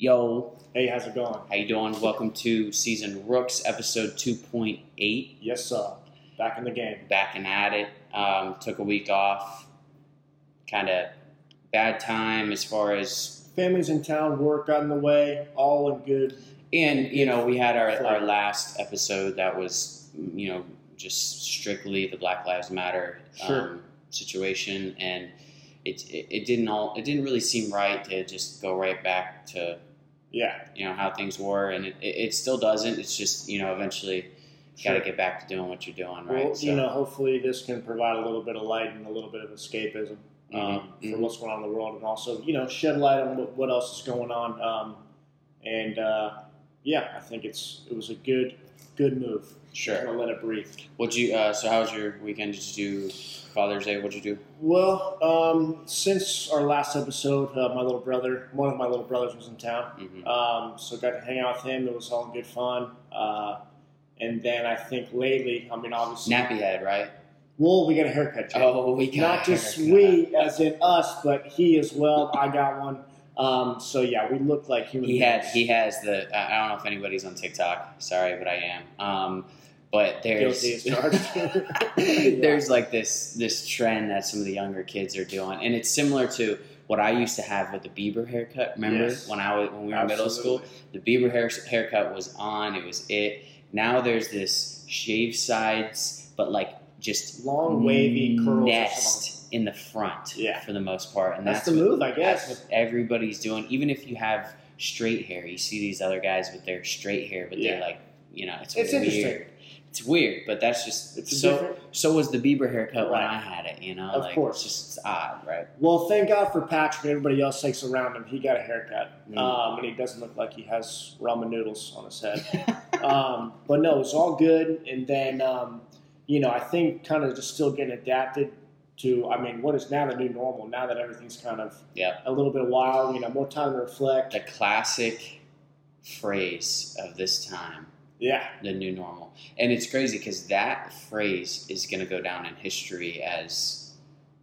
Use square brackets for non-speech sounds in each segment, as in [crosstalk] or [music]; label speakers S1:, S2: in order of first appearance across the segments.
S1: Yo,
S2: Hey, how's it going?
S1: how you doing? Welcome to Season Rooks, episode 2.8.
S2: Yes, sir. Back in the game.
S1: Back and at it. Um, took a week off. Kind of bad time as far as...
S2: Families in town, work got in the way, all in good.
S1: And, you know, we had our, our last episode that was, you know, just strictly the Black Lives Matter
S2: Sure.
S1: um, situation. And it, it, it didn't all... It didn't really seem right to just go right back to
S2: Yeah,
S1: you know how things were, and it, it, still doesn't. It's just you know eventually you got to get back to doing what you're doing, right?
S2: Well, you know, hopefully this can provide a little bit of light and a little bit of escapism um,
S1: Mhm,
S2: for what's going on in the world, and also, you know, shed light on what, what else is going on. Um, and uh, yeah, I think it's it was a good good move.
S1: sure.
S2: Gonna let it breathe.
S1: What'd you? Uh, so how was your weekend? Did you do Father's Day? What'd you do?
S2: Well, um, since our last episode, uh, my little brother, one of my little brothers, was in town.
S1: hmm
S2: Um, so got to hang out with him. It was all good fun. Uh, and then I think lately, I mean, obviously,
S1: Nappy head, right?
S2: well, we got a haircut. Jay.
S1: Oh, we got
S2: not just we, as in us, but he as well. I got one. Um, so yeah, we look like human
S1: He had he has the. I don't know if anybody's on TikTok. Sorry, but I am. Um, but there's [laughs] there's like this this trend that some of the younger kids are doing, and it's similar to what I used to have with the Bieber haircut. Remember
S2: Yes.
S1: when I was when we were in middle school? The Bieber hair, haircut was on. It was it. Now there's this shaved sides, but like just
S2: long wavy curls.
S1: nest in the front
S2: Yeah.
S1: for the most part, and
S2: That's
S1: that's,
S2: the
S1: what,
S2: move, I guess.
S1: That's what everybody's doing. Even if you have straight hair, you see these other guys with their straight hair, but
S2: Yeah.
S1: they're like, you know, it's,
S2: It's
S1: weird.
S2: interesting.
S1: It's weird, but that's just
S2: It's
S1: so.
S2: different.
S1: So was the Bieber haircut when I had it. You know,
S2: Of
S1: like
S2: course.
S1: it's just it's odd, right?
S2: Well, thank God for Patrick and everybody else takes around him. He got a haircut,
S1: Mm.
S2: um, and he doesn't look like he has ramen noodles on his head. [laughs] um, but no, it's all good. And then, um, you know, I think kind of just still getting adapted to, I mean, what is now the new normal? Now that everything's kind of
S1: Yep.
S2: a little bit wild, you know, more time to reflect.
S1: the classic phrase of this time
S2: Yeah,
S1: the new normal. And it's crazy because that phrase is going to go down in history as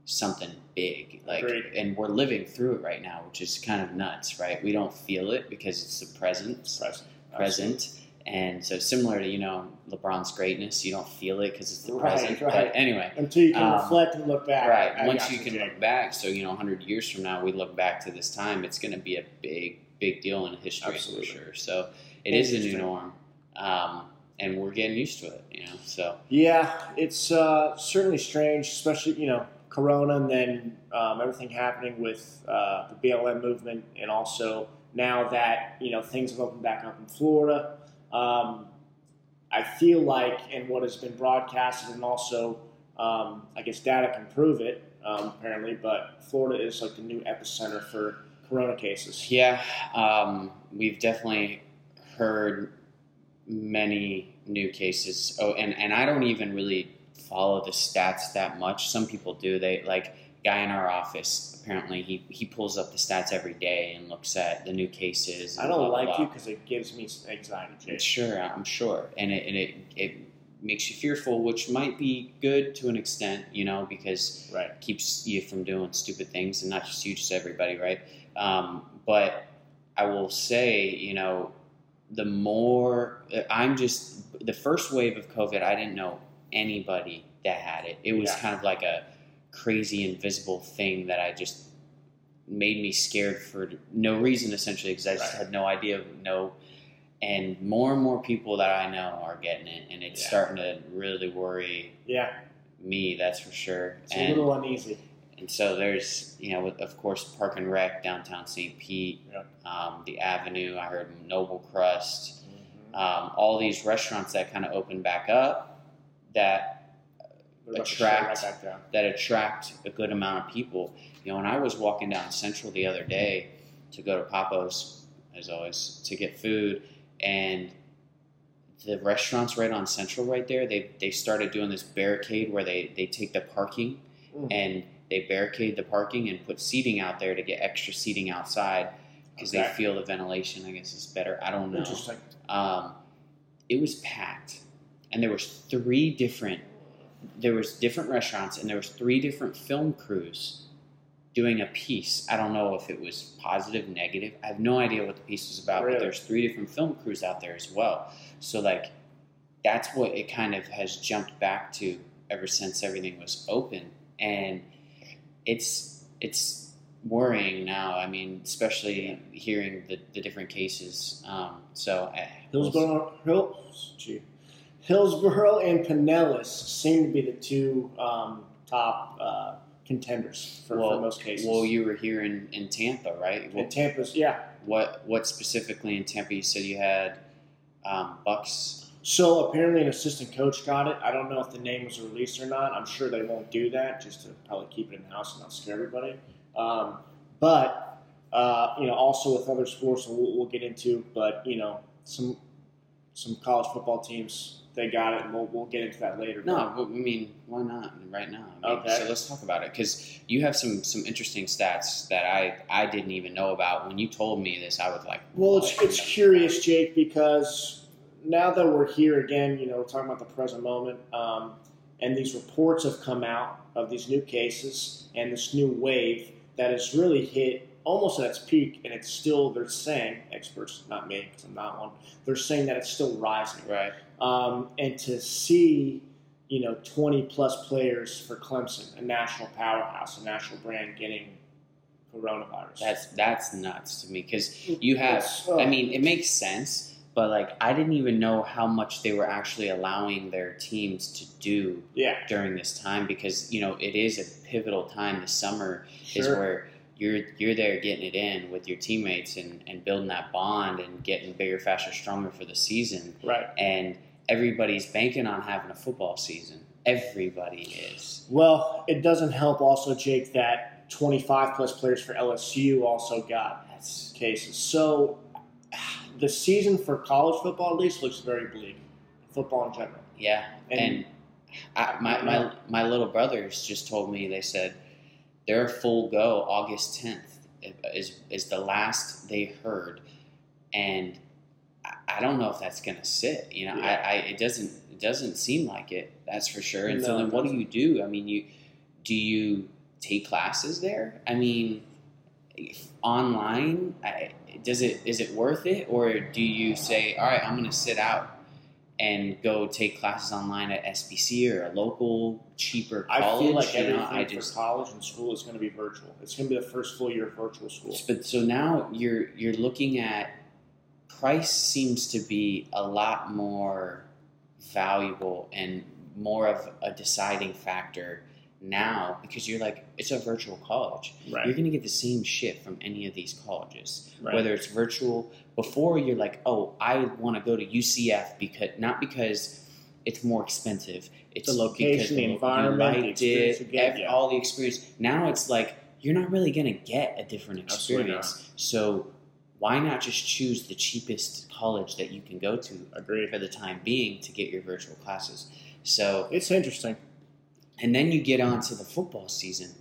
S1: something big. Like,
S2: Agreed.
S1: and we're living through it right now, which is kind of nuts, right? We don't feel it because it's the present,
S2: present.
S1: present. And so similar to, you know, LeBron's greatness, you don't feel it because it's the
S2: Right,
S1: present.
S2: right.
S1: But anyway,
S2: Until you can
S1: Um,
S2: reflect and look back.
S1: right.
S2: I
S1: Once you can look back, so, you know, 100 years from now, we look back to this time, it's going to be a big, big deal in history
S2: Absolutely.
S1: for sure. So it is a new norm. Um, and we're getting used to it, you know. So
S2: Yeah, it's uh, certainly strange, especially you know Corona, and then um, everything happening with uh, the BLM movement, and also now that you know things have opened back up in Florida. Um, I feel like, and what has been broadcasted, and also um, I guess data can prove it um, apparently, but Florida is like the new epicenter for Corona cases.
S1: yeah, um, we've definitely heard many new cases. Oh, and and I don't even really follow the stats that much. Some people do. They like guy in our office. Apparently, he he pulls up the stats every day and looks at the new cases.
S2: I don't
S1: blah,
S2: like
S1: blah.
S2: you because it gives me anxiety.
S1: Sure, I'm sure, and it and it it makes you fearful, which might be good to an extent, you know, because
S2: Right.
S1: it keeps you from doing stupid things, and not just you, just everybody, right? Um, but I will say, you know, the more I'm just the first wave of COVID, I didn't know anybody that had it. It was
S2: Yeah.
S1: kind of like a crazy invisible thing that I just made me scared for no reason essentially because I just
S2: Right.
S1: had no idea no and more and more people that I know are getting it and it's
S2: Yeah.
S1: starting to really worry
S2: Yeah,
S1: me that's for sure
S2: it's
S1: and
S2: a little uneasy.
S1: and so there's you know with, of course Park and Rec downtown St. Pete
S2: Yeah.
S1: um, the Avenue I heard Noble Crust
S2: Mm-hmm.
S1: um, all these restaurants that kind of open back up that
S2: They're about to shut
S1: attract-
S2: right
S1: that attract a good amount of people. You know, when I was walking down Central the other day to go to Papa's, as always, to get food, and the restaurants right on Central right there, they, they started doing this barricade where they, they take the parking
S2: Mm.
S1: and they barricade the parking and put seating out there to get extra seating outside because they feel the ventilation, I guess, is better. I don't know
S2: Interesting.
S1: um, it was packed and there was three different there was different restaurants and there was three different film crews doing a piece. I don't know if it was positive, negative. I have no idea what the piece was about,
S2: Really?
S1: but there's three different film crews out there as well. So like that's what it kind of has jumped back to ever since everything was open. And it's it's worrying now. I mean, especially hearing the, the different cases. Um, so
S2: Hillsborough, Hill, gee, Hillsborough and Pinellas seem to be the two um, top uh, contenders for,
S1: Well-
S2: for most cases.
S1: Well, you were here in, in Tampa, right?
S2: and
S1: What,
S2: Tampa's, yeah.
S1: what what specifically in Tampa? You said you had um, Bucks.
S2: So apparently, an assistant coach got it. I don't know if the name was released or not. I'm sure they won't do that just to probably keep it in the house and not scare everybody. Um, but uh, you know, also with other sports, we'll, we'll get into. But you know, some some college football teams they got it, and we'll, we'll get into that later.
S1: No, but, I mean, why not right now? I mean,
S2: Okay.
S1: So let's talk about it because you have some some interesting stats that I I didn't even know about. When you told me this, I was like,
S2: Well, it's, it's curious, Jake, because now that we're here again, you know, we're talking about the present moment, um, and these reports have come out of these new cases and this new wave that has really hit almost at its peak, and it's still, they're saying, experts, not me, because I'm not one, they're saying that it's still rising.
S1: right.
S2: Um, and to see, you know, 20 plus players for Clemson, a national powerhouse, a national brand, getting coronavirus.
S1: That's that's nuts to me because you have.
S2: It's, uh,
S1: I mean, it makes sense, but like I didn't even know how much they were actually allowing their teams to do
S2: yeah,
S1: during this time because you know it is a pivotal time. The summer is where you're you're there getting it in with your teammates and, and building that bond and getting bigger, faster, stronger for the season.
S2: Right.
S1: And everybody's banking on having a football season. Everybody is.
S2: Well, it doesn't help also, Jake, that 25 plus players for LSU also got
S1: That's
S2: cases. So the season for college football at least looks very bleak. Football in general.
S1: yeah.
S2: And-
S1: And, I, my, my my little brothers just told me they said they're full go August 10th is is the last they heard, and I- don't know if that's gonna sit. You know,
S2: Yeah.
S1: I, I it doesn't it doesn't seem like it. That's for sure. And so then, what do you do? I mean, you do you take classes there? I mean, online. I, does it is it worth it, or do you say, all right, I'm gonna sit out and go take classes online at SPC or a local cheaper college?
S2: I feel like
S1: you know,
S2: everything
S1: I
S2: for college and school is going to be virtual. It's going to be the first full year of virtual school.
S1: But so now you're you're looking at price seems to be a lot more valuable and more of a deciding factor now because you're like it's a virtual college. You're going to get the same shit from any of these colleges,
S2: Right.
S1: whether it's virtual. Before you're like, oh, I want to go to UCF because not because it's more expensive. It's
S2: The location, the environment, the experience
S1: it,
S2: get,
S1: ev-
S2: yeah.
S1: all the experience. Now it's like you're not really going to get a different experience. So why not just choose the cheapest college that you can go to
S2: Agreed.
S1: for the time being to get your virtual classes? So
S2: It's interesting.
S1: And then you get on to the football season.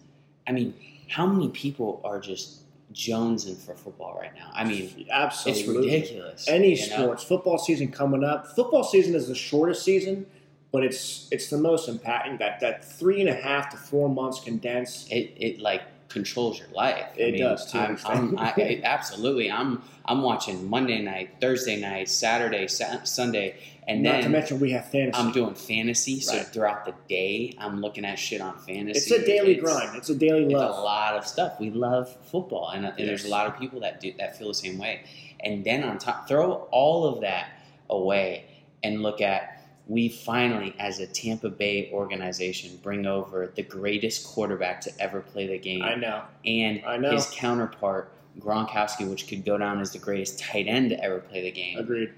S1: I mean, how many people are just jonesing for football right now? I mean,
S2: Absolutely.
S1: it's ridiculous.
S2: Any
S1: you know?
S2: sports, football season coming up. Football season is the shortest season, but it's it's the most impacting. That that three and a half to four months condensed.
S1: It it like controls your life. I
S2: It
S1: mean,
S2: does, to an
S1: I'm. I'm, I, [laughs] it- absolutely. I'm I'm watching Monday night, Thursday night, Saturday, sa- Sunday, and
S2: Not
S1: then
S2: to mention we have fantasy.
S1: I'm doing fantasy. So
S2: Right.
S1: throughout the day, I'm looking at shit on fantasy.
S2: it's a daily
S1: It's-
S2: grind. It's a daily
S1: It's a lot of stuff. We love football, and, and there's a lot of people that do that feel the same way. And then on top, throw all of that away and look at we finally, as a Tampa Bay organization, bring over the greatest quarterback to ever play the game,
S2: I know.
S1: and
S2: I know.
S1: his counterpart Gronkowski, which could go down as the greatest tight end to ever play the game,
S2: Agreed.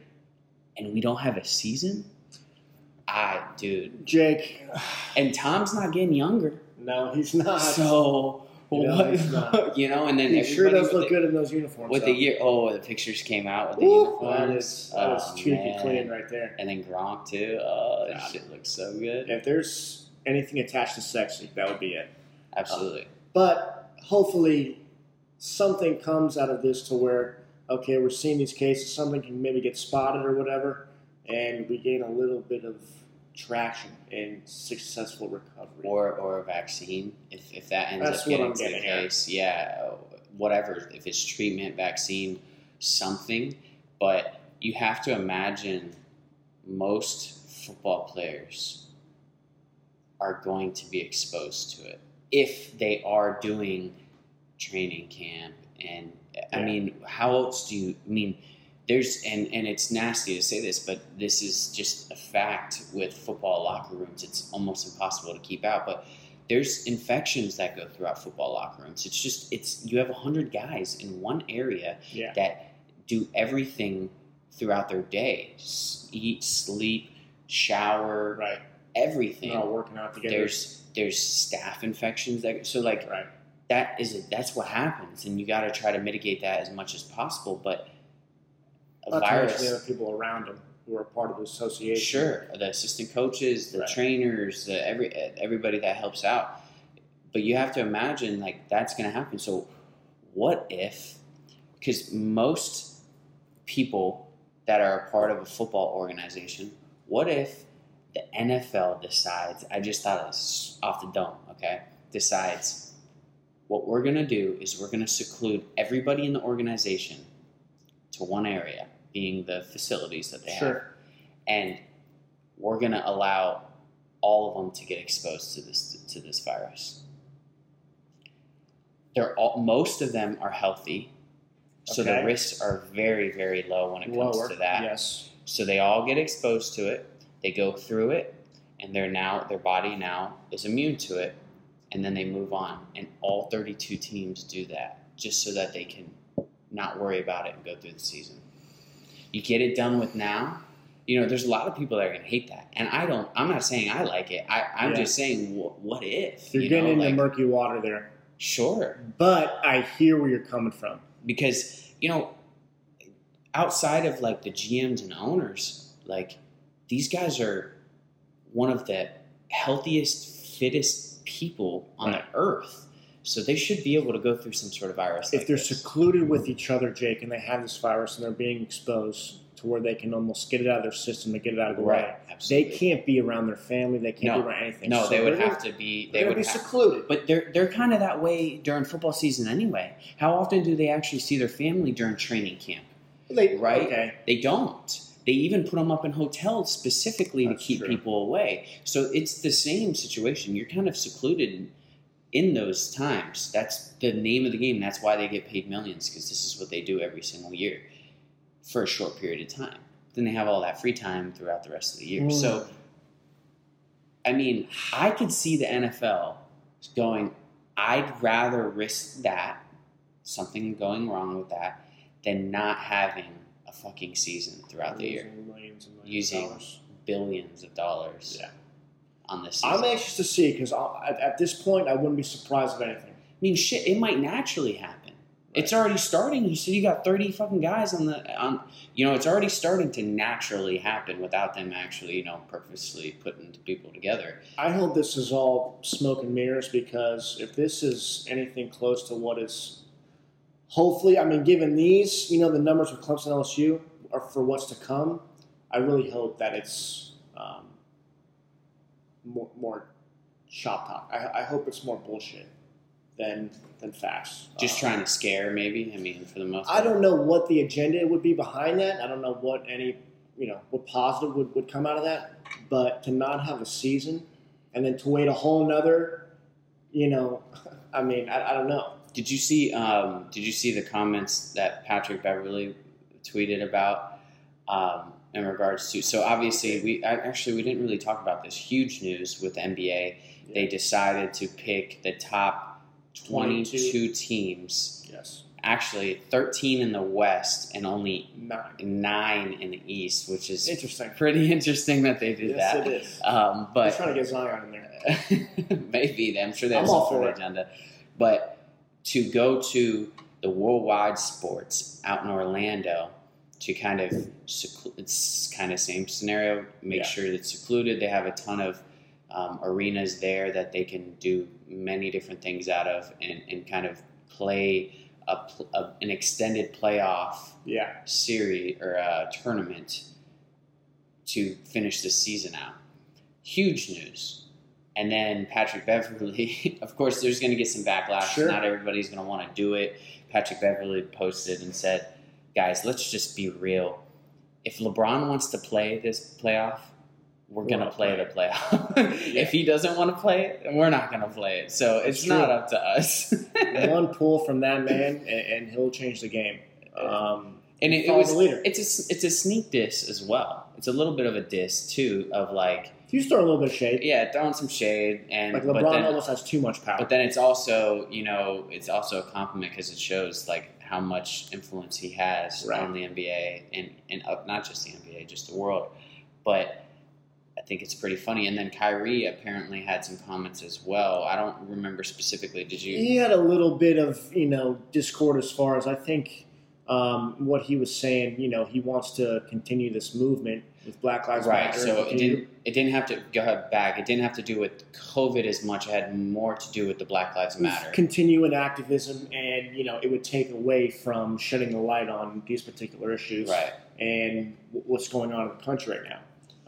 S1: and we don't have a season. I, dude,
S2: Jake.
S1: and Tom's not getting younger.
S2: No, he's not.
S1: So what [laughs] you know, and then
S2: he sure does look
S1: the,
S2: good in those uniforms.
S1: with
S2: though.
S1: the year. Oh, the pictures came out with the
S2: that
S1: uniforms.
S2: is that is
S1: Oh,
S2: cheeky
S1: man.
S2: clean right there.
S1: And then Gronk too. Oh, that
S2: God.
S1: shit looks so good.
S2: If there's anything attached to sexy, that would be it.
S1: Absolutely.
S2: Uh, but hopefully, something comes out of this to where okay, we're seeing these cases. Something can maybe get spotted or whatever, and we gain a little bit of traction and successful recovery.
S1: or or a vaccine if, if that ends
S2: That's
S1: up getting to the
S2: getting at.
S1: case yeah whatever if it's treatment vaccine something but you have to imagine most football players are going to be exposed to it if they are doing training camp and i mean how else do you I mean there's and and it's nasty to say this but this is just a fact with football locker rooms it's almost impossible to keep out but there's infections that go throughout football locker rooms it's just it's you have 100 guys in one area
S2: Yeah.
S1: that do everything throughout their day S- eat sleep shower
S2: Right.
S1: everything
S2: They're all working out together.
S1: there's there's staph infections that so like
S2: right.
S1: that is that's what happens and you got to try to mitigate that as much as possible but a
S2: Not
S1: virus.
S2: the other people around them who are part of the association.
S1: sure the assistant coaches the
S2: Right.
S1: trainers the every everybody that helps out. But you have to imagine like that's going to happen. So what if because most people that are a part of a football organization what if the NFL decides I just thought of this off the dome okay? Decides what we're going to do is we're going to seclude everybody in the organization to one area being the facilities that they have and we're going to allow all of them to get exposed to this to this virus. They're all, most of them are healthy, so the risks are very very low when it comes
S2: Lower.
S1: to that.
S2: Yes.
S1: So they all get exposed to it. They go through it, and they're now their body now is immune to it, and then they move on. And all 32 teams do that just so that they can not worry about it and go through the season. You get it done with now. You know, there's a lot of people that are gonna hate that, and I don't. I'm not saying I like it. I, I'm
S2: Yeah.
S1: just saying, wh- what if?
S2: You're
S1: you
S2: getting
S1: know,
S2: into
S1: like,
S2: murky water there.
S1: sure,
S2: But I hear where you're coming from.
S1: because you know outside of like the GMs and owners like these guys are one of the healthiest fittest people on
S2: Right.
S1: the earth so they should be able to go through some sort of virus
S2: If
S1: like
S2: they're
S1: this.
S2: secluded with each other, Jake, and they have this virus and they're being exposed to where they can almost get it out of their system and get it out of the
S1: right
S2: way,
S1: absolutely
S2: they can't be around their family. They can't
S1: No.
S2: be around anything.
S1: no
S2: So
S1: they would have
S2: gonna-
S1: be they would
S2: be secluded.
S1: but they're they're kind of that way during football season anyway how often do they actually see their family during training camp
S2: They-
S1: right?
S2: Okay.
S1: They don't. They even put them up in hotels specifically
S2: That's
S1: to keep
S2: true.
S1: people away. So it's the same situation. You're kind of secluded in, those times. That's the name of the game. That's why they get paid millions because this is what they do every single year for a short period of time. Then they have all that free time throughout the rest of the year.
S2: Mm.
S1: So, I mean, I could see the NFL going, I'd rather risk that, something going wrong with that, than not having a fucking season throughout the year.
S2: Millions millions
S1: Using-
S2: of.
S1: Billions of dollars
S2: Yeah.
S1: On this season.
S2: I'm anxious to see because at, at this point, I wouldn't be surprised of anything.
S1: I mean, shit, it might naturally happen. It's already starting. You said you got thirty fucking guys on the on. You know, it's already starting to naturally happen without them actually, you know, purposely putting people together.
S2: I hope this is all smoke and mirrors because if this is anything close to what is, hopefully, I mean, given these, you know, the numbers with Clemson LSU are for what's to come. I really hope that it's um, more, more shop talk. I, I hope it's more bullshit than than facts.
S1: Just
S2: Um,
S1: trying to scare, maybe. I mean, for the most.
S2: I
S1: part.
S2: don't know what the agenda would be behind that. I don't know what any, you know, what positive would, would come out of that. But to not have a season and then to wait a whole nother, you know, [laughs] I mean, I, I don't know.
S1: Did you see? Um, did you see the comments that Patrick Beverley tweeted about um, in regards to? So obviously, we I, actually we didn't really talk about this huge news with the NBA. They decided to pick the top 22,
S2: 22.
S1: teams.
S2: Yes.
S1: Actually, 13 in the West and only
S2: Nine.
S1: nine in the East, which is
S2: Interesting.
S1: pretty interesting that they did
S2: yes,
S1: that.
S2: it is.
S1: Um,
S2: They're
S1: but
S2: trying to get Zion in there. [laughs]
S1: Maybe I'm sure they have some
S2: for
S1: of agenda, but to go to the worldwide sports out in Orlando to kind of seclu- it's kind of same scenario. Make
S2: Yeah.
S1: sure it's secluded. They have a ton of um, arenas there that they can do many different things out of, and, and kind of play a, a, an extended playoff
S2: Yeah.
S1: series or a tournament to finish the season out. huge news. And then Patrick Beverley, [laughs] of course, there's going to get some backlash.
S2: Sure.
S1: Not everybody's going to want to do it. Patrick Beverley posted and said, "Guys, let's just be real. If LeBron wants to play this playoff, we're
S2: We're
S1: going to
S2: gonna
S1: play
S2: play
S1: the playoff. [laughs] if he doesn't want to play it, we're not going to play it. So it's
S2: It's
S1: not up to us." [laughs]
S2: One pull from that man, and, and he'll change the game. Um,
S1: and it, it was it's a it's a sneak diss as well. It's a little bit of a diss too of like
S2: you throw a little bit of shade.
S1: yeah, throwing some shade and
S2: Like
S1: but
S2: LeBron
S1: then,
S2: almost has too much power.
S1: but then it's also you know it's also a compliment because it shows like how much influence he has
S2: Right.
S1: on the NBA and and uh, not just the NBA, just the world. But I think it's pretty funny. And then Kyrie apparently had some comments as well. I don't remember specifically. Did you?
S2: he had a little bit of you know discord as far as I think um, what he was saying. You know, he wants to continue this movement with Black Lives
S1: Right.
S2: Matter.
S1: So it didn't. It didn't have to go ahead back. It didn't have to do with COVID as much. It had more to do with the Black Lives Matter.
S2: continue in activism, and you know, it would take away from shedding the light on these particular issues
S1: Right.
S2: and what's going on in the country right now.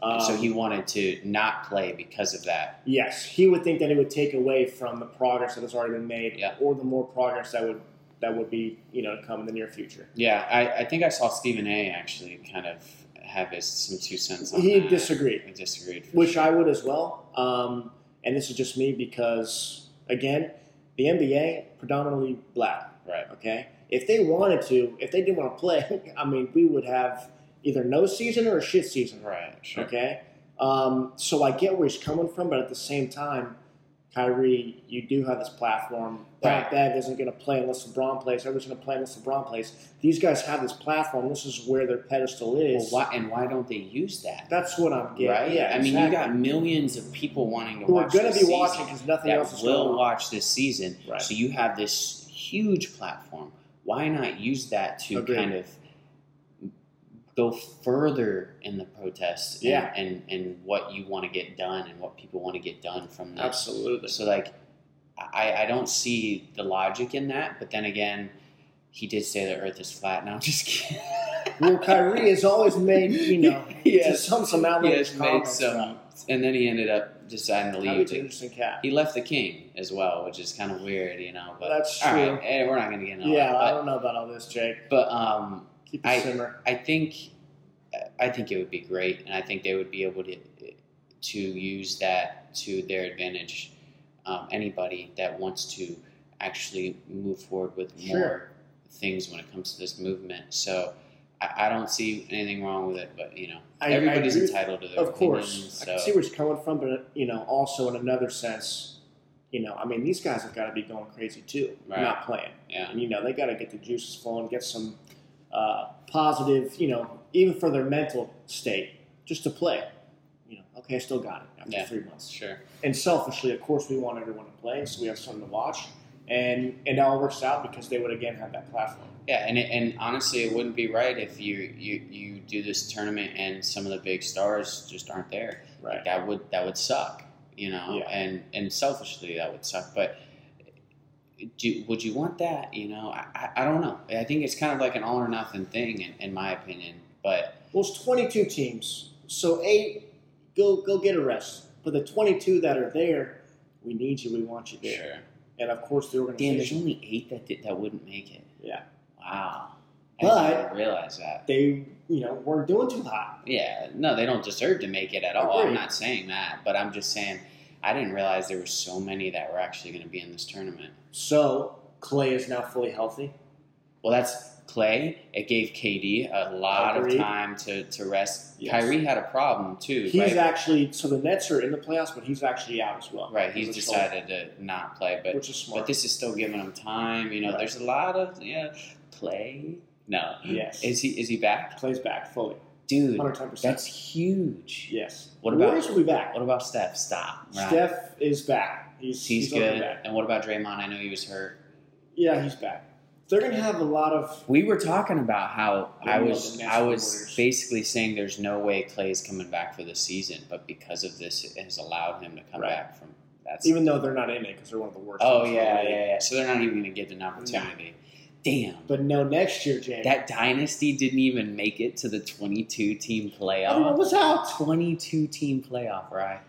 S2: Um,
S1: so he wanted to not play because of that.
S2: Yes, he would think that it would take away from the progress that has already been made,
S1: Yeah.
S2: or the more progress that would that would be you know to come in the near future.
S1: Yeah, I, I think I saw Stephen A. actually kind of have his some two cents on
S2: He
S1: that.
S2: disagreed,
S1: He disagreed.
S2: Which
S1: sure.
S2: I would as well. Um, and this is just me because again, the NBA predominantly black.
S1: Right.
S2: Okay, if they wanted to, if they didn't want to play, [laughs] I mean, we would have either no season or a shit season.
S1: Right. Sure.
S2: Okay, um, so I get where he's coming from, but at the same time, Kyrie, you do have this platform. Pat. Bev isn't going to play unless LeBron plays. Everyone's going to play unless LeBron plays. These guys have this platform. This is where their pedestal
S1: Well,
S2: is.
S1: why and why don't they use that?
S2: That's what I'm getting.
S1: right.
S2: Yeah,
S1: I mean, you got millions of people wanting to
S2: who are going to be watching because nothing else is
S1: will watch this season.
S2: Right.
S1: So you have this huge platform. Why not use that to
S2: Agreed.
S1: kind of go further in the protest? and-
S2: Yeah.
S1: And, and what you want to get done and what people want to get done from this.
S2: Absolutely.
S1: So like, I I don't see the logic in that. But then again, he did say the Earth is flat. Now I'm just kidding.
S2: Well, Kyrie has always made you know [laughs]
S1: has-
S2: some some
S1: he
S2: outlandish
S1: has made some, and then he ended up deciding to leave.
S2: Interesting cat.
S1: He left the king as well, which is kind of weird, you know. But
S2: That's
S1: all right,
S2: true.
S1: hey, we're not going to get into
S2: Yeah,
S1: that.
S2: I don't know about all this, Jake.
S1: but um,
S2: Keep it
S1: I-
S2: simmer.
S1: I think I think it would be great, and I think they would be able to to use that to their advantage. Um, anybody that wants to actually move forward with
S2: Sure.
S1: more things when it comes to this movement. So I, I don't see anything wrong with it, but you know,
S2: I- I
S1: everybody's
S2: with-
S1: entitled to their
S2: Of course,
S1: opinions.
S2: I
S1: So
S2: can see where he's coming from, but you know, also in another sense, you know, I mean, these guys have got to be going crazy too,
S1: Right.
S2: not playing.
S1: yeah,
S2: And you know, they got to get the juices flowing, get some uh, positive, you know, even for their mental state, just to play. You know, okay, I still got it after
S1: Yeah.
S2: three months.
S1: sure.
S2: And selfishly, of course, we want everyone to play, so we have something to watch, and and it all works out because they would again have that platform.
S1: Yeah, and it, and honestly, it wouldn't be right if you, you you do this tournament and some of the big stars just aren't there. Like
S2: Right.
S1: that would that would suck, you know.
S2: Yeah.
S1: And and selfishly, that would suck. But do, would you want that? You know, I, I, don't know. I think it's kind of like an all or nothing thing, in, in my opinion. But
S2: Well, it's 22 teams, so eight go go get a rest. But the 22 that are there, we need you. We want you there.
S1: sure.
S2: And of course, the organization.
S1: Damn, there's only eight that did, that wouldn't make it.
S2: Yeah.
S1: Wow. I
S2: But-
S1: didn't realize that.
S2: They, you know, weren't doing too hot.
S1: Yeah, no, they don't deserve to make it at all. I'm not saying that, but I'm just saying I didn't realize there were so many that were actually going to be in this tournament.
S2: So Clay is now fully healthy.
S1: Well, that's Clay. It gave KD a lot
S2: Agreed.
S1: of time to, to rest.
S2: Yes.
S1: Kyrie had a problem too.
S2: He's
S1: right?
S2: actually so the Nets are in the playoffs, but he's actually out as well.
S1: right. He's decided to not play, but
S2: which is smart.
S1: but this is still giving him time. You know,
S2: Right.
S1: there's a lot of yeah. Clay. No.
S2: yes,
S1: Is he is he back,
S2: plays back fully,
S1: dude?
S2: 110. percent
S1: That's huge.
S2: yes.
S1: What about-
S2: Warriors will be back?
S1: What about Steph? Stop. Right.
S2: Steph is back. He's
S1: He's,
S2: already
S1: good. And what about Draymond? I know he was hurt.
S2: Yeah, he's back. They're gonna have a lot of
S1: We were talking about how I was
S2: the
S1: I was
S2: Warriors.
S1: basically saying there's no way Clay's coming back for this season, but because of this, it has allowed him to come
S2: Right.
S1: back from. that.
S2: even though they're not in it because they're one of the worst.
S1: oh yeah, yeah, yeah. So they're not even going to get an opportunity. Damn,
S2: But no, next year, James.
S1: that dynasty didn't even make it to the 22 team playoff.
S2: everyone was out.
S1: 22 team playoff, right?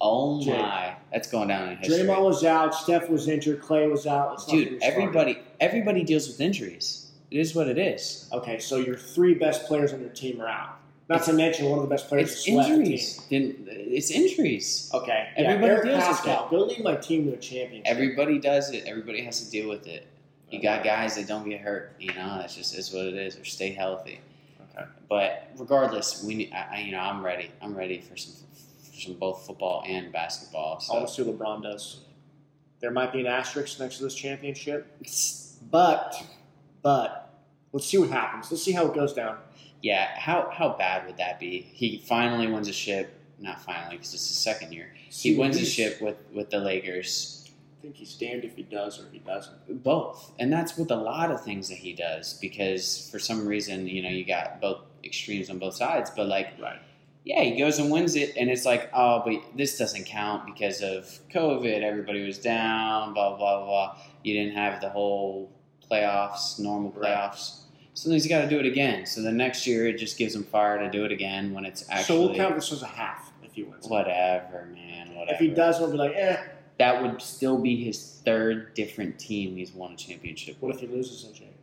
S1: Oh
S2: Jake.
S1: my, that's going down in history.
S2: Draymond was out. Steph was injured. Clay was out. Get
S1: Dude,
S2: started.
S1: everybody everybody deals with injuries. It is what it is.
S2: Okay, so your three best players on your team are out. Not to mention one of the best players
S1: It's injuries. Then it's injuries.
S2: Okay, yeah,
S1: Everybody
S2: Eric
S1: deals with
S2: it. go lead my team to a championship.
S1: Everybody does it. Everybody has to deal with it. You got guys that don't get hurt. You know, that's just is what it is. Or stay healthy.
S2: Okay.
S1: But regardless, we. I, you know, I'm ready. I'm ready for some for some both football and basketball. So
S2: see what LeBron does. There might be an asterisk next to this championship, [laughs] but but let's see what happens. Let's see how it goes down.
S1: yeah, how how bad would that be? He finally wins a ship. Not finally, because it's his second year. He wins a ship with with the Lakers.
S2: I think he's damned if he does or he doesn't.
S1: Both, and that's with a lot of things that he does. Because for some reason, you know, you got both extremes on both sides. But like,
S2: Right.
S1: yeah, he goes and wins it, and it's like, oh, but this doesn't count because of COVID. Everybody was down, blah blah blah. You didn't have the whole playoffs, normal
S2: Right.
S1: playoffs. So then he's got to do it again. So the next year, it just gives him fire to do it again when it's actually.
S2: so we'll count this as a half if he wins.
S1: whatever, man. Whatever.
S2: If he does, we'll be like, eh.
S1: That would still be his third different team he's won a championship
S2: What
S1: with.
S2: if he loses in Jake?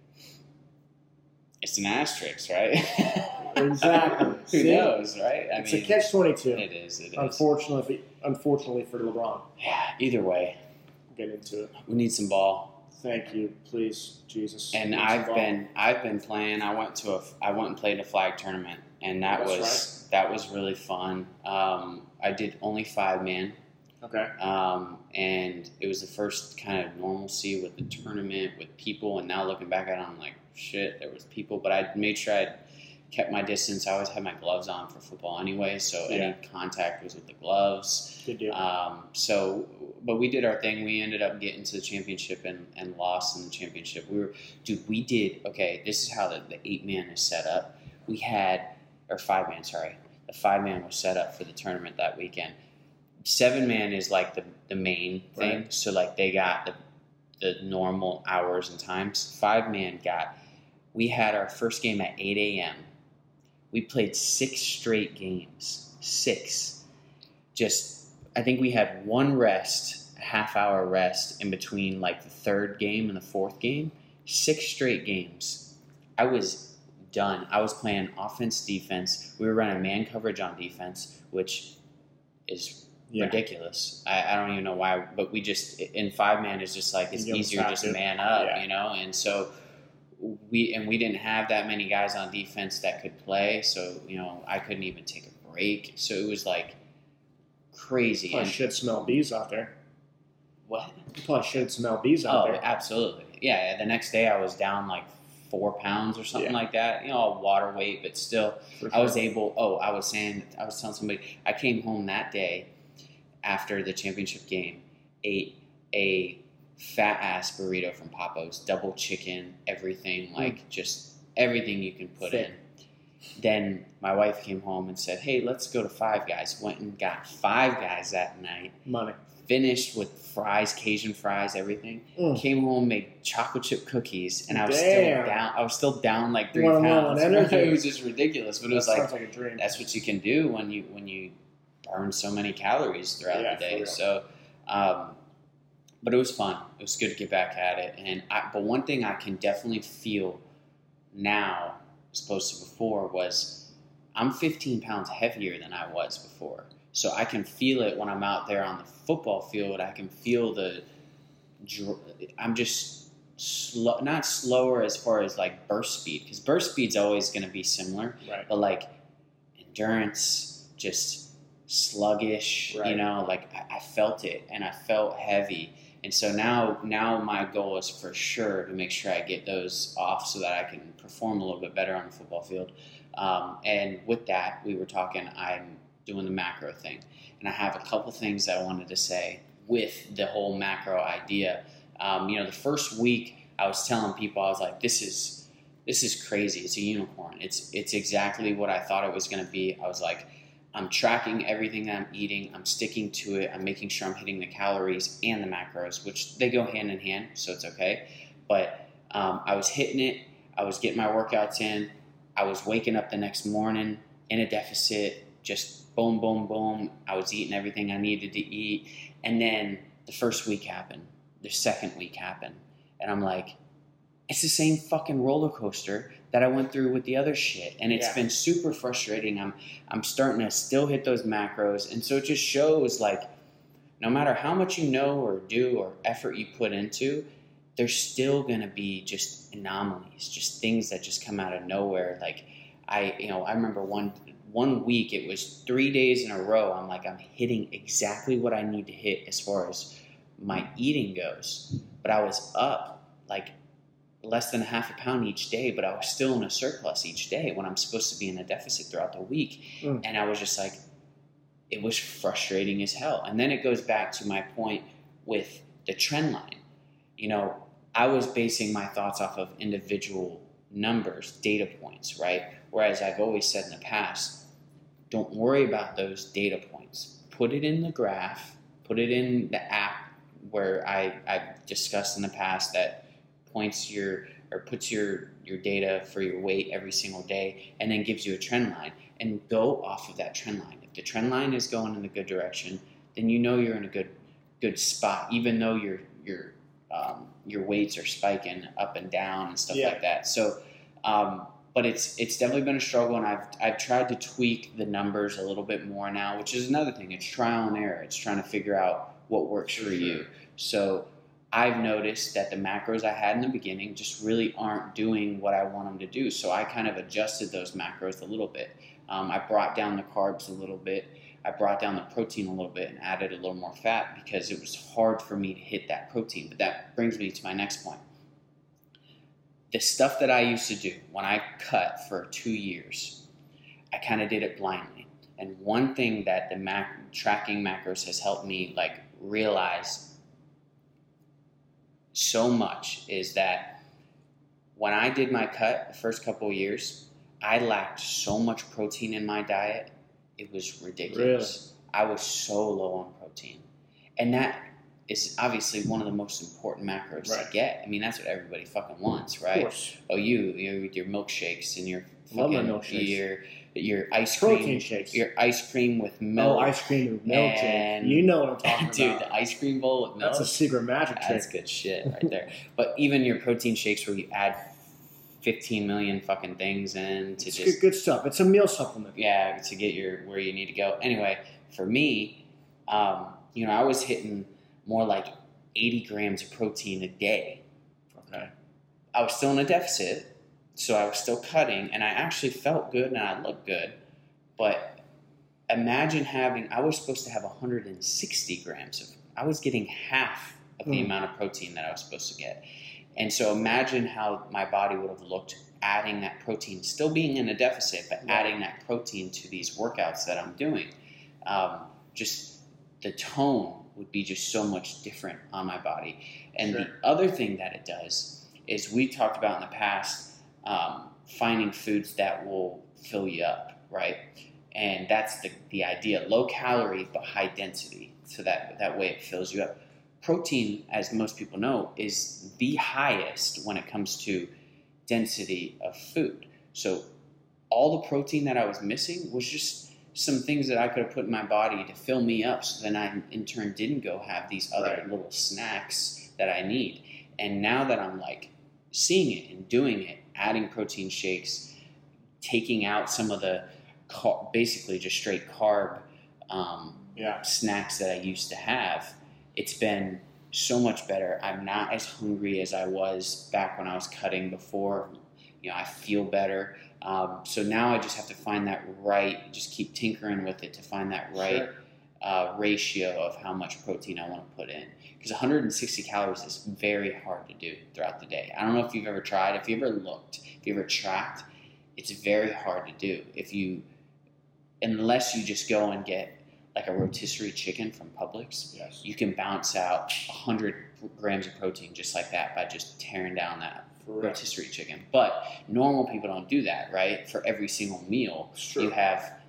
S1: It's an asterisk, right?
S2: Exactly. [laughs]
S1: Who
S2: See?
S1: knows, right? I
S2: It's
S1: mean,
S2: a catch twenty two.
S1: it is. It is.
S2: Unfortunately, unfortunately for LeBron,
S1: Yeah. Either way,
S2: get into it.
S1: we need some ball.
S2: Thank you, please, Jesus.
S1: And I've
S2: ball.
S1: been I've been playing. I went to a I went and played a flag tournament, and that
S2: That's
S1: was that was really fun. Um, I did only five man,
S2: okay.
S1: um, and it was the first kind of normalcy with the tournament with people. And now looking back at it, I'm like, shit, there was people, but I made sure I kept my distance. I always had my gloves on for football anyway, so
S2: Yeah.
S1: any contact was with the gloves.
S2: Good deal.
S1: Um, so, but we did our thing. We ended up getting to the championship and, and lost in the championship. We were, dude, we did, okay, this is how the, the eight man is set up. We had, or five man, sorry. The five man was set up for the tournament that weekend. Seven man is like the, the main thing.
S2: Right.
S1: So, like, they got the, the normal hours and times. Five man got, we had our first game at 8 a.m. We played six straight games. Six just I think we had one rest, a half hour rest in between like the third game and the fourth game. Six straight games. I was done. I was playing offense, defense. We were running man coverage on defense, which is
S2: yeah.
S1: ridiculous. I, I don't even know why, but we just in five man is just like it's easier just
S2: to.
S1: man up,
S2: Yeah.
S1: you know. And so we and we didn't have that many guys on defense that could play, so you know I couldn't even take a break. So it was like crazy.
S2: Probably
S1: And
S2: should smell bees out there.
S1: what?
S2: You probably should smell bees out
S1: Oh,
S2: there.
S1: absolutely. Yeah. The next day I was down like four pounds or something
S2: Yeah.
S1: like that. You know, all water weight, but still.
S2: For
S1: I was able. Oh, I was saying, I was telling somebody, I came home that day after the championship game, ate a fat ass burrito from Papo's, double chicken, everything, like just everything you can put
S2: Thick.
S1: in. Then my wife came home and said, "Hey, let's go to Five Guys." Went and got Five Guys that night.
S2: money.
S1: Finished with fries, Cajun fries, everything.
S2: Mm.
S1: Came home, made chocolate chip cookies, and I was
S2: Damn.
S1: still down. I was still down like three pounds. [laughs] it was just ridiculous, but it was like
S2: like a dream.
S1: that's what you can do when you when you burn so many calories throughout
S2: Yeah,
S1: the day. So, um, but it was fun. It was good to get back at it. And I, but one thing I can definitely feel now, as opposed to before, was I'm 15 pounds heavier than I was before. So I can feel it when I'm out there on the football field. I can feel the. I'm just slow, not slower as far as like burst speed, because burst speed's always going to be similar
S2: right.
S1: but like endurance, just sluggish. You know, like I, I felt it and I felt heavy. And so now, now my goal is for sure to make sure I get those off so that I can perform a little bit better on the football field. Um, and with that, we were talking. I'm doing the macro thing, and I have a couple things that I wanted to say with the whole macro idea. Um, you know, the first week I was telling people I was like, "This is this is crazy. It's a unicorn. It's it's exactly what I thought it was going to be. I was like, I'm tracking everything that I'm eating. I'm sticking to it. I'm making sure I'm hitting the calories and the macros, which they go hand in hand, so it's okay. But um, I was hitting it. I was getting my workouts in. I was waking up the next morning in a deficit, just boom, boom, boom. I was eating everything I needed to eat. And then the first week happened, the second week happened. And I'm like, it's the same fucking roller coaster that I went through with the other shit. And it's
S2: Yeah.
S1: been super frustrating. I'm I'm starting to still hit those macros. And so it just shows like no matter how much you know or do or effort you put into, there's still gonna be just anomalies, just things that just come out of nowhere. Like I you know, I remember one one week it was three days in a row, I'm like I'm hitting exactly what I need to hit as far as my eating goes. But I was up like less than a half a pound each day, but I was still in a surplus each day when I'm supposed to be in a deficit throughout the week.
S2: Mm.
S1: And I was just like, it was frustrating as hell. And then it goes back to my point with the trend line. You know, I was basing my thoughts off of individual numbers, data points, right? Whereas I've always said in the past, don't worry about those data points. Put it in the graph, put it in the app where I, I've discussed in the past that points your or puts your your data for your weight every single day and then gives you a trend line and go off of that trend line. If the trend line is going in the good direction, then you know you're in a good good spot, even though your your um, your weights are spiking up and down and stuff
S2: Yeah.
S1: like that. So, um, but it's it's definitely been a struggle, and I've I've tried to tweak the numbers a little bit more now, which is another thing. It's trial and error. It's trying to figure out what works for you. So. I've noticed that the macros I had in the beginning just really aren't doing what I want them to do. So I kind of adjusted those macros a little bit. Um, I brought down the carbs a little bit. I brought down the protein a little bit and added a little more fat because it was hard for me to hit that protein. But that brings me to my next point. The stuff that I used to do when I cut for two years, I kind of did it blindly. And one thing that the mac- tracking macros has helped me like realize so much is that when I did my cut the first couple of years, I lacked so much protein in my diet, it was ridiculous. I was so low on protein. And that is obviously one of the most important macros
S2: Right.
S1: to get. I mean, that's what everybody fucking wants, right? Oh, you, you with your milkshakes and your
S2: Love
S1: fucking
S2: milkshakes.
S1: your your ice cream,
S2: Protein shakes.
S1: your ice cream with milk.
S2: Oh, ice cream and milkshake.
S1: And-
S2: You know what I'm talking [laughs]
S1: Dude,
S2: about. Dude.
S1: The ice cream bowl with milk.
S2: That's a secret magic trick.
S1: That's good shit right there. [laughs] but even your protein shakes where you add 15 million fucking things in to
S2: It's
S1: just
S2: good, good stuff. It's a meal supplement.
S1: yeah to get your where you need to go. Anyway, for me, um, you know, I was hitting more like 80 grams of protein a day.
S2: Okay.
S1: I was still in a deficit, so I was still cutting, and I actually felt good and I looked good. But imagine having, I was supposed to have 160 grams of, I was getting half of the
S2: Mm.
S1: amount of protein that I was supposed to get. And so imagine how my body would have looked adding that protein, still being in a deficit, but
S2: Right.
S1: adding that protein to these workouts that I'm doing. Um, just the tone would be just so much different on my body. And the other thing that it does is we talked about in the past um, finding foods that will fill you up, right? And that's the, the idea low calorie but high density. So that, that way it fills you up. Protein, as most people know, is the highest when it comes to density of food. So all the protein that I was missing was just some things that I could have put in my body to fill me up so then I in turn didn't go have these other
S2: Right.
S1: little snacks that I need. And now that I'm like seeing it and doing it, adding protein shakes, taking out some of the car- basically just straight carb um,
S2: Yeah.
S1: snacks that I used to have, it's been so much better. I'm not as hungry as I was back when I was cutting before. You know, I feel better. Um, so now I just have to find that right, just keep tinkering with it to find that right
S2: Sure.
S1: uh, ratio of how much protein I want to put in. Because 160 calories is very hard to do throughout the day. I don't know if you've ever tried, if you ever looked, if you ever tracked, it's very hard to do. If you, unless you just go and get like a rotisserie chicken from Publix,
S2: Yes.
S1: you can bounce out 100 grams of protein just like that by just tearing down that
S2: For real.
S1: rotisserie chicken. But normal people don't do that, right? For every single meal,
S2: Sure.
S1: you have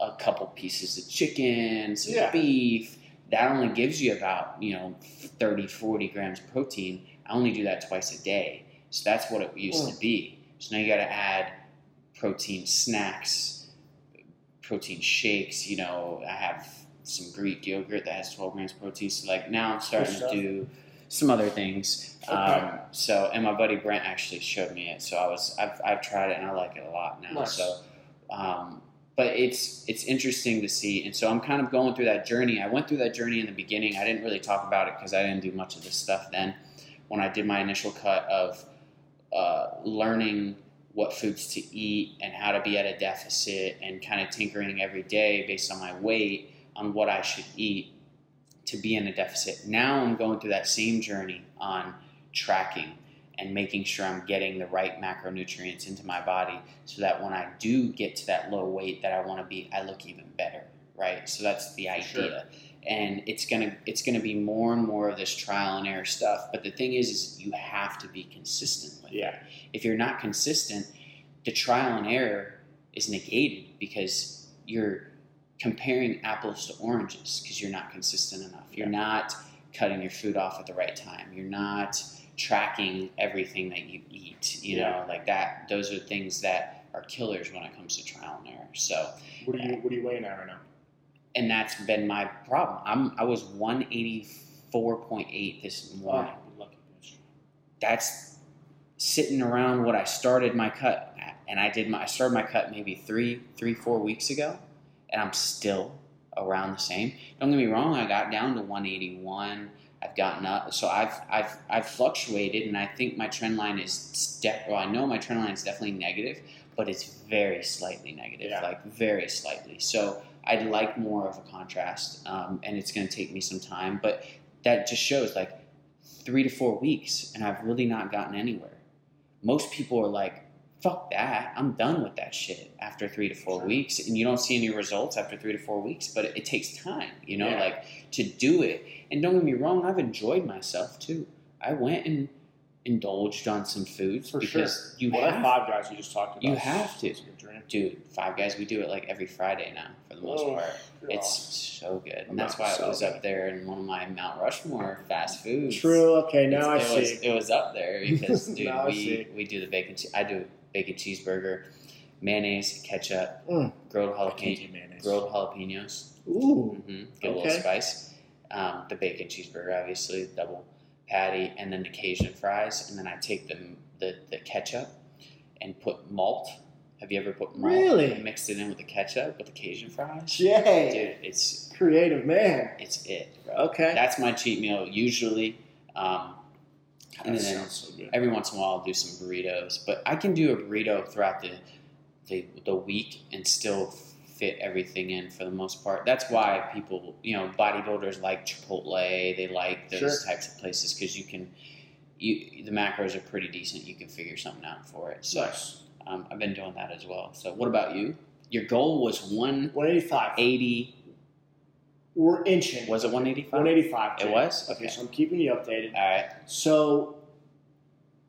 S1: a couple pieces of chicken, some
S2: Yeah.
S1: beef. That only gives you about, you know, 30, 40 grams of protein. I only do that twice a day. So that's what it used
S2: Mm.
S1: to be. So now you got to add protein snacks, protein shakes. You know, I have some Greek yogurt that has 12 grams of protein. So like now I'm starting to do some other things.
S2: Okay.
S1: Um, so and my buddy Brent actually showed me it. So I was I've, I've tried it and I like it a lot now.
S2: Nice.
S1: So, um, but it's it's interesting to see. And so I'm kind of going through that journey. I went through that journey in the beginning. I didn't really talk about it because I didn't do much of this stuff then. When I did my initial cut of uh, learning what foods to eat and how to be at a deficit and kind of tinkering every day based on my weight on what I should eat to be in a deficit. Now I'm going through that same journey on tracking and making sure I'm getting the right macronutrients into my body so that when I do get to that low weight that I want to be, I look even better, right? So that's the idea.
S2: Sure.
S1: And it's gonna it's gonna be more and more of this trial and error stuff. But the thing is, is you have to be consistent with it
S2: Yeah.
S1: if you're not consistent, the trial and error is negated because you're comparing apples to oranges because you're not consistent enough. You're not cutting your food off at the right time. You're not tracking everything that you eat. You know, like that. Those are things that are killers when it comes to trial and error. So,
S2: What are you What are you weighing at right now?
S1: and that's been my problem. I'm I was 184.8 this morning.
S2: Oh,
S1: that's sitting around what I started my cut at. And I did my I started my cut maybe three, three, four weeks ago, and I'm still around the same. Don't get me wrong, I got down to 181. I've gotten up, so I've I've I've fluctuated, and I think my trend line is def- well, I know my trend line is definitely negative, but it's very slightly negative,
S2: Yeah.
S1: like very slightly. So I'd like more of a contrast, um, and it's going to take me some time, but that just shows like three to four weeks, and I've really not gotten anywhere. Most people are like, fuck that, I'm done with that shit after three to four
S2: Sure.
S1: weeks, and you don't see any results after three to four weeks, but it, it takes time, you know,
S2: Yeah.
S1: like to do it. And don't get me wrong, I've enjoyed myself too. I went and indulged on some foods
S2: For
S1: because you
S2: well,
S1: have
S2: five guys you just talked about.
S1: You have to.
S2: It's a good dream.
S1: Dude, Five Guys, we do it like every Friday now for the most
S2: Oh,
S1: part. It's so good. And that's why it was
S2: good.
S1: up there in one of my Mount Rushmore fast foods.
S2: True. Okay, now I
S1: it
S2: see.
S1: Was, it was up there [laughs] because, dude, we, we do the bacon. che- I do bacon cheeseburger, mayonnaise, ketchup,
S2: Mm.
S1: grilled jalapeno, grilled jalapenos.
S2: Ooh.
S1: hmm Get a little spice. Um, the bacon cheeseburger, obviously, double patty, and then the Cajun fries. And then I take the, the, the ketchup and put malt. Have you ever put malt
S2: Really?
S1: and mixed it in with the ketchup with the Cajun fries?
S2: Yeah,
S1: Dude, it's
S2: creative man.
S1: it's it, bro.
S2: Okay.
S1: That's my cheat meal usually. Um, and
S2: That
S1: then
S2: so good.
S1: every once in a while I'll do some burritos, but I can do a burrito throughout the the, the week and still fit everything in for the most part. That's why people, you know, bodybuilders like Chipotle. They like those
S2: Sure.
S1: types of places because you can, you the macros are pretty decent. You can figure something out for it. So
S2: Nice.
S1: um, I've been doing that as well. So what about you? Your goal was one
S2: 185.
S1: eighty.
S2: We're inching.
S1: Was it one eighty five?
S2: 185.
S1: It was?
S2: Okay,
S1: Okay.
S2: so I'm keeping you updated.
S1: All right.
S2: So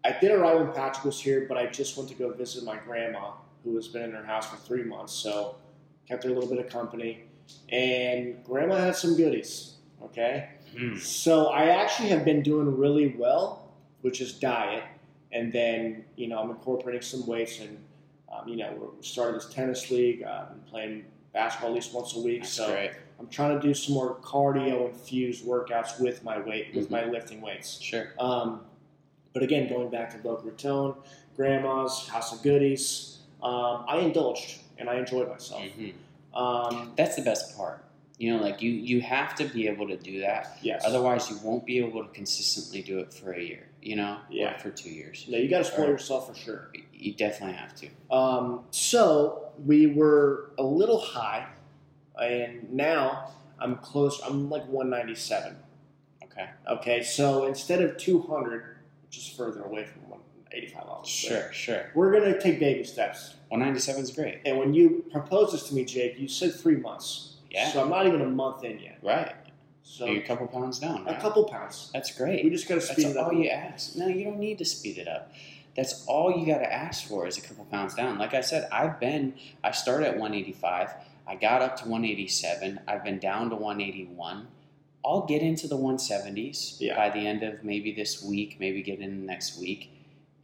S2: I did arrive when Patrick was here, but I just went to go visit my grandma, who has been in her house for three months. So kept her a little bit of company, and grandma had some goodies. Okay,
S1: Hmm.
S2: so I actually have been doing really well, which is diet, and then you know I'm incorporating some weights, and um, you know we started this tennis league. Uh, I'm playing basketball at least once a week,
S1: That's
S2: so
S1: great.
S2: I'm trying to do some more cardio infused workouts with my weight, with
S1: Mhm.
S2: my lifting weights.
S1: Sure.
S2: Um, but again, going back to Boca Raton, Grandma's House of Goodies, um, I indulged and I enjoyed myself.
S1: hmm
S2: Um,
S1: That's the best part. You know, like you you have to be able to do that.
S2: yes.
S1: Otherwise, you won't be able to consistently do it for a year. You know,
S2: Yeah.
S1: or for two years.
S2: no, you got to spoil
S1: Or-
S2: yourself for sure.
S1: You definitely have to.
S2: Um, so we were a little high, and now I'm close. I'm like 197.
S1: Okay.
S2: Okay, so instead of 200, which is further away from 185 obviously,
S1: Sure. Sure.
S2: we're gonna take baby steps.
S1: One ninety seven is great.
S2: And when you proposed this to me, Jake, you said three months.
S1: Yeah.
S2: So I'm not even a month in yet.
S1: Right.
S2: So
S1: You're a couple pounds down.
S2: a couple pounds.
S1: That's great.
S2: We just got to
S1: That's
S2: speed it up.
S1: all you ask. No, you don't need to speed it up. That's all you got to ask for is a couple pounds down. Like I said, I've been, I started at 185. I got up to 187. I've been down to 181. I'll get into the 170s
S2: Yeah.
S1: by the end of maybe this week, maybe get in next week,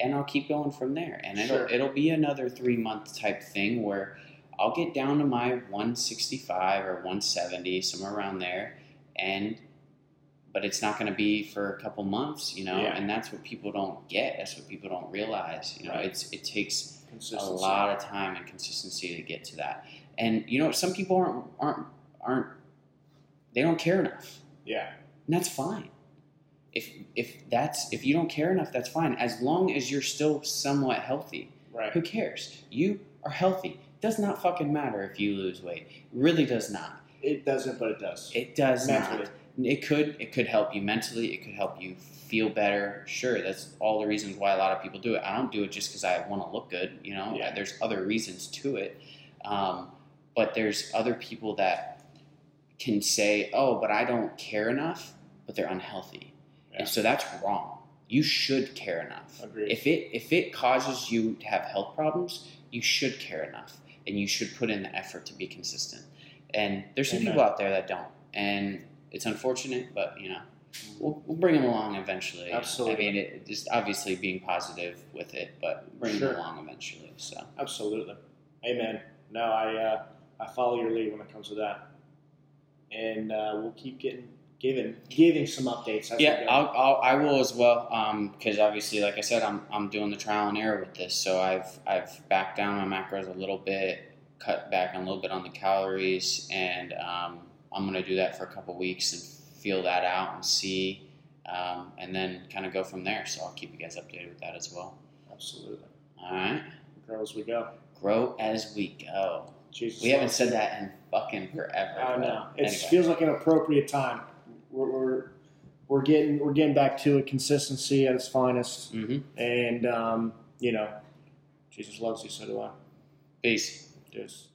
S1: and I'll keep going from there. And it'll
S2: Sure.
S1: it'll be another three month type thing where I'll get down to my 165 or 170, somewhere around there, and but it's not going to be for a couple months, you know,
S2: Yeah.
S1: and that's what people don't get. That's what people don't realize. You know,
S2: Right.
S1: it's it takes a lot of time and consistency to get to that. And you know, some people aren't aren't aren't they don't care enough,
S2: Yeah.
S1: and that's fine. If if that's if you don't care enough, that's fine. As long as you're still somewhat healthy,
S2: Right.
S1: who cares? You are healthy. Does not fucking matter if you lose weight. It really does not.
S2: It doesn't, but it does.
S1: It does
S2: Mentally.
S1: not. It could it could help you mentally. It could help you feel better. Sure, that's all the reasons why a lot of people do it. I don't do it just because I want to look good. You know,
S2: Yeah.
S1: there's other reasons to it. Um, but there's other people that can say, "Oh, but I don't care enough," but they're unhealthy,
S2: Yeah.
S1: and so that's wrong. You should care enough.
S2: Agreed.
S1: If it if it causes you to have health problems, you should care enough, and you should put in the effort to be consistent. And there's some
S2: Amen.
S1: people out there that don't, and it's unfortunate, but you know, we'll, we'll bring them along eventually.
S2: Absolutely.
S1: I mean, it, just obviously being positive with it, but bring
S2: Sure.
S1: them along eventually. So
S2: Absolutely. Amen. No, I uh, I follow your lead when it comes to that, and uh, we'll keep getting giving giving some updates.
S1: Yeah. I'll, I'll I will as well. Because obviously, like I said, I'm I'm doing the trial and error with this. So I've I've backed down my macros a little bit, cut back a little bit on the calories, and um, I'm gonna do that for a couple weeks and feel that out and see, um, and then kind of go from there. So I'll keep you guys updated with that as well.
S2: Absolutely.
S1: All right,
S2: Grow as we go.
S1: grow as we go.
S2: Jesus.
S1: We haven't said that in fucking forever.
S2: I know. It
S1: anyway.
S2: feels like an appropriate time. We're, we're we're getting we're getting back to it. Consistency at its finest,
S1: Mhm.
S2: and um, you know, Jesus loves you. So do I.
S1: Peace.
S2: Cheers.